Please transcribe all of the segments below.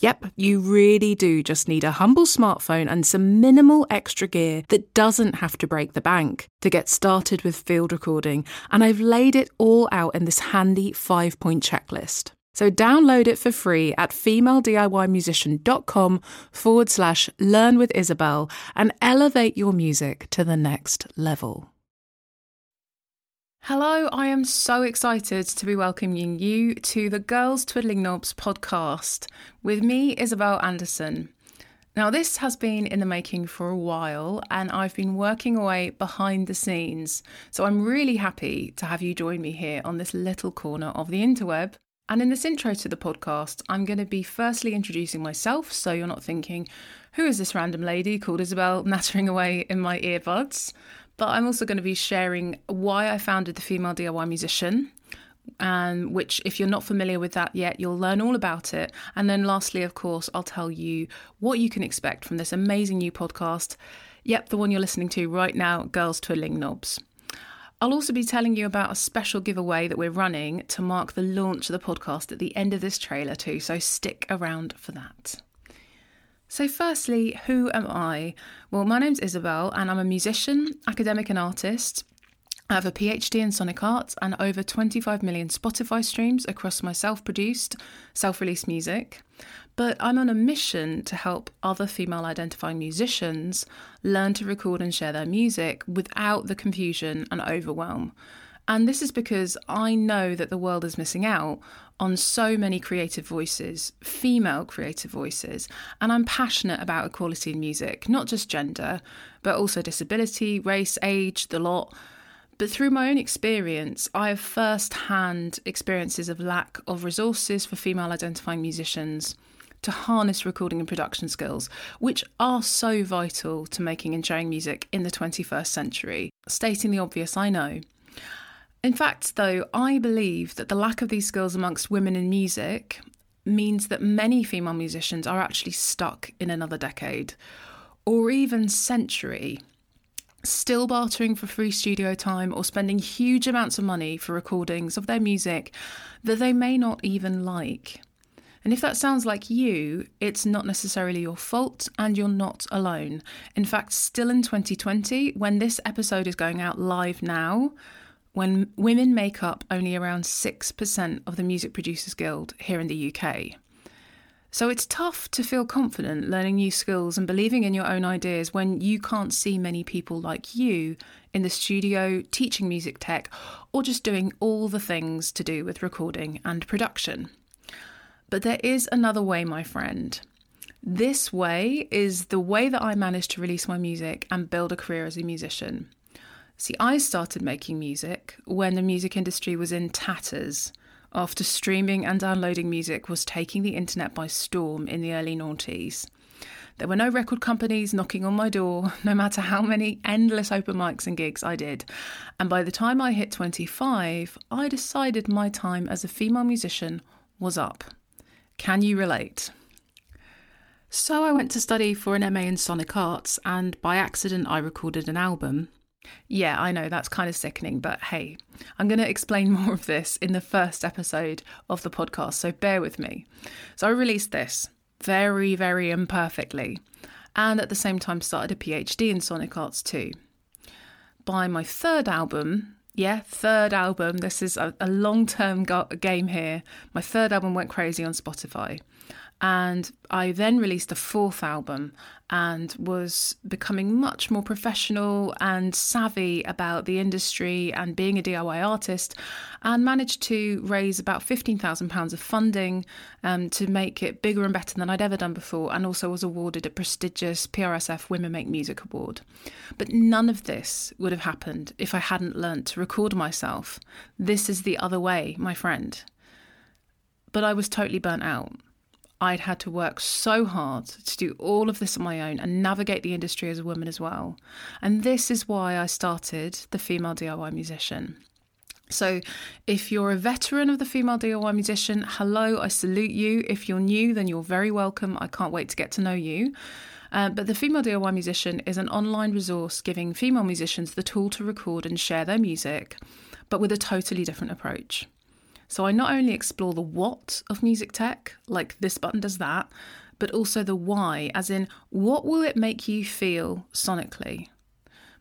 Yep, you really do just need a humble smartphone and some minimal extra gear that doesn't have to break the bank to get started with field recording. And I've laid it all out in this handy five point checklist. So download it for free at femalediymusician.com forward slash learn with Isobel and elevate your music to the next level. Hello, I am so excited to be welcoming you to the Girls Twiddling Knobs podcast with me, Isobel Anderson. Now, this has been in the making for a while, and I've been working away behind the scenes. So I'm really happy to have you join me here on this little corner of the interweb and in this intro to the podcast, I'm going to be firstly introducing myself so you're not thinking, who is this random lady called Isobel nattering away in my earbuds? But I'm also going to be sharing why I founded the Female DIY Musician, and which, if you're not familiar with that yet, you'll learn all about it. And then, lastly, of course, I'll tell you what you can expect from this amazing new podcast. Yep, the one you're listening to right now, Girls Twiddling Knobs. I'll also be telling you about a special giveaway that we're running to mark the launch of the podcast at the end of this trailer, too, so stick around for that. So, firstly, who am I? Well, my name's Isobel, and I'm a musician, academic, and artist. I have a PhD in sonic arts and over 25 million Spotify streams across my self produced, self released music. But I'm on a mission to help other female identifying musicians learn to record and share their music without the confusion and overwhelm. And this is because I know that the world is missing out on so many creative voices, female creative voices, and I'm passionate about equality in music, not just gender, but also disability, race, age, the lot. But through my own experience, I have first hand experiences of lack of resources for female identifying musicians to harness recording and production skills, which are so vital to making and sharing music in the 21st century. Stating the obvious, I know. In fact, though, I believe that the lack of these skills amongst women in music means that many female musicians are actually stuck in another decade or even century still bartering for free studio time or spending huge amounts of money for recordings of their music that they may not even like. And if that sounds like you, it's not necessarily your fault and you're not alone. In fact, still in 2020, when this episode is going out live now, when women make up only around 6% of the Music Producers Guild here in the UK. So it's tough to feel confident learning new skills and believing in your own ideas when you can't see many people like you in the studio, teaching music tech, or just doing all the things to do with recording and production. But there is another way, my friend. This way is the way that I managed to release my music and build a career as a musician. See, I started making music when the music industry was in tatters after streaming and downloading music was taking the internet by storm in the early noughties. There were no record companies knocking on my door, no matter how many endless open mics and gigs I did. And by the time I hit 25, I decided my time as a female musician was up. Can you relate? So I went to study for an MA in Sonic Arts, and by accident, I recorded an album. Yeah, I know that's kind of sickening, but hey, I'm going to explain more of this in the first episode of the podcast, so bear with me. So I released this very, very imperfectly, and at the same time started a PhD in Sonic Arts too. By my third album, yeah, third album, this is a, a long term go- game here. My third album went crazy on Spotify. And I then released a fourth album and was becoming much more professional and savvy about the industry and being a DIY artist, and managed to raise about £15,000 of funding um, to make it bigger and better than I'd ever done before, and also was awarded a prestigious PRSF Women Make Music Award. But none of this would have happened if I hadn't learnt to record myself. This is the other way, my friend. But I was totally burnt out. I'd had to work so hard to do all of this on my own and navigate the industry as a woman as well. And this is why I started the Female DIY Musician. So, if you're a veteran of the Female DIY Musician, hello, I salute you. If you're new, then you're very welcome. I can't wait to get to know you. Uh, but the Female DIY Musician is an online resource giving female musicians the tool to record and share their music, but with a totally different approach. So I not only explore the what of music tech, like this button does that, but also the why, as in what will it make you feel sonically?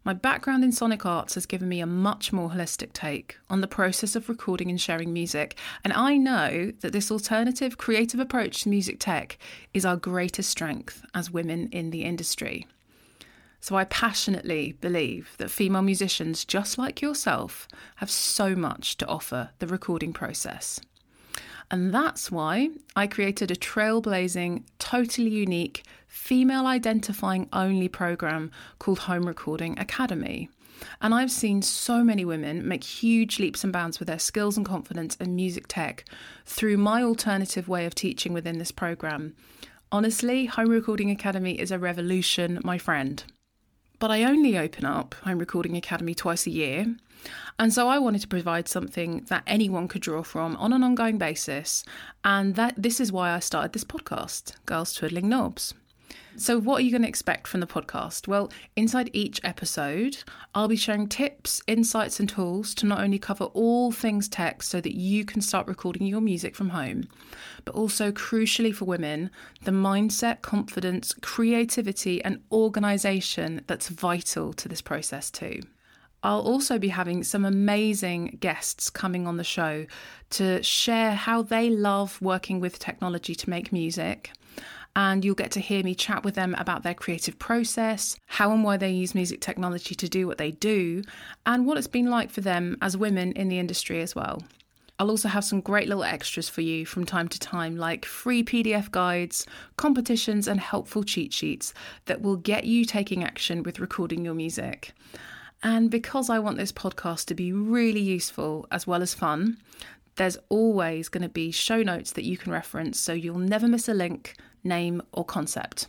My background in sonic arts has given me a much more holistic take on the process of recording and sharing music, and I know that this alternative creative approach to music tech is our greatest strength as women in the industry. So I passionately believe that female musicians, just like yourself, have so much to offer the recording process. And that's why I created a trailblazing, totally unique, female identifying only program called Home Recording Academy. And I've seen so many women make huge leaps and bounds with their skills and confidence in music tech through my alternative way of teaching within this program. Honestly, Home Recording Academy is a revolution, my friend but I only open up Home Recording Academy twice a year. And so I wanted to provide something that anyone could draw from on an ongoing basis. And that this is why I started this podcast, Girls Twiddling Knobs. So, what are you going to expect from the podcast? Well, inside each episode, I'll be sharing tips, insights, and tools to not only cover all things tech so that you can start recording your music from home, but also crucially for women, the mindset, confidence, creativity, and organization that's vital to this process, too. I'll also be having some amazing guests coming on the show to share how they love working with technology to make music and you'll get to hear me chat with them about their creative process, how and why they use music technology to do what they do, and what it's been like for them as women in the industry as well. I'll also have some great little extras for you from time to time, like free PDF guides, competitions, and helpful cheat sheets that will get you taking action with recording your music. And because I want this podcast to be really useful as well as fun, there's always going to be show notes that you can reference so you'll never miss a link name, or concept.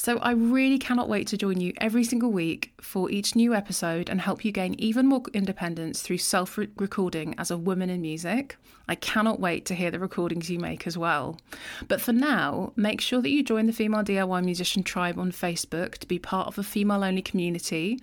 So I really cannot wait to join you every single week for each new episode and help you gain even more independence through self recording as a woman in music. I cannot wait to hear the recordings you make as well. But for now, make sure that you join the Female DIY Musician Tribe on Facebook to be part of a female only community.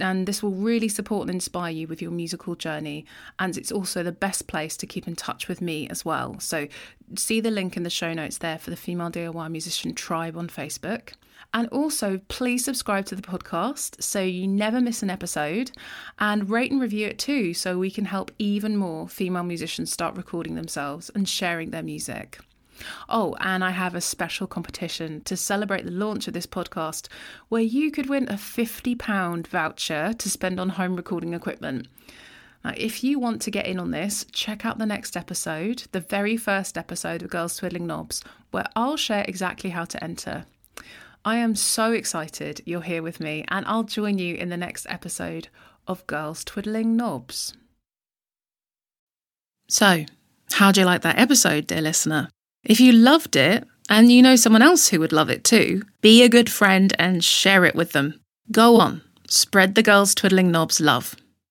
And this will really support and inspire you with your musical journey. And it's also the best place to keep in touch with me as well. So see the link in the show notes there for the Female DIY Musician Tribe on Facebook. And also, please subscribe to the podcast so you never miss an episode and rate and review it too so we can help even more female musicians start recording themselves and sharing their music. Oh, and I have a special competition to celebrate the launch of this podcast where you could win a £50 voucher to spend on home recording equipment. Now, if you want to get in on this, check out the next episode, the very first episode of Girls Twiddling Knobs, where I'll share exactly how to enter. I am so excited you're here with me, and I'll join you in the next episode of Girls Twiddling Knobs. So, how do you like that episode, dear listener? If you loved it, and you know someone else who would love it too, be a good friend and share it with them. Go on, spread the Girls Twiddling Knobs love.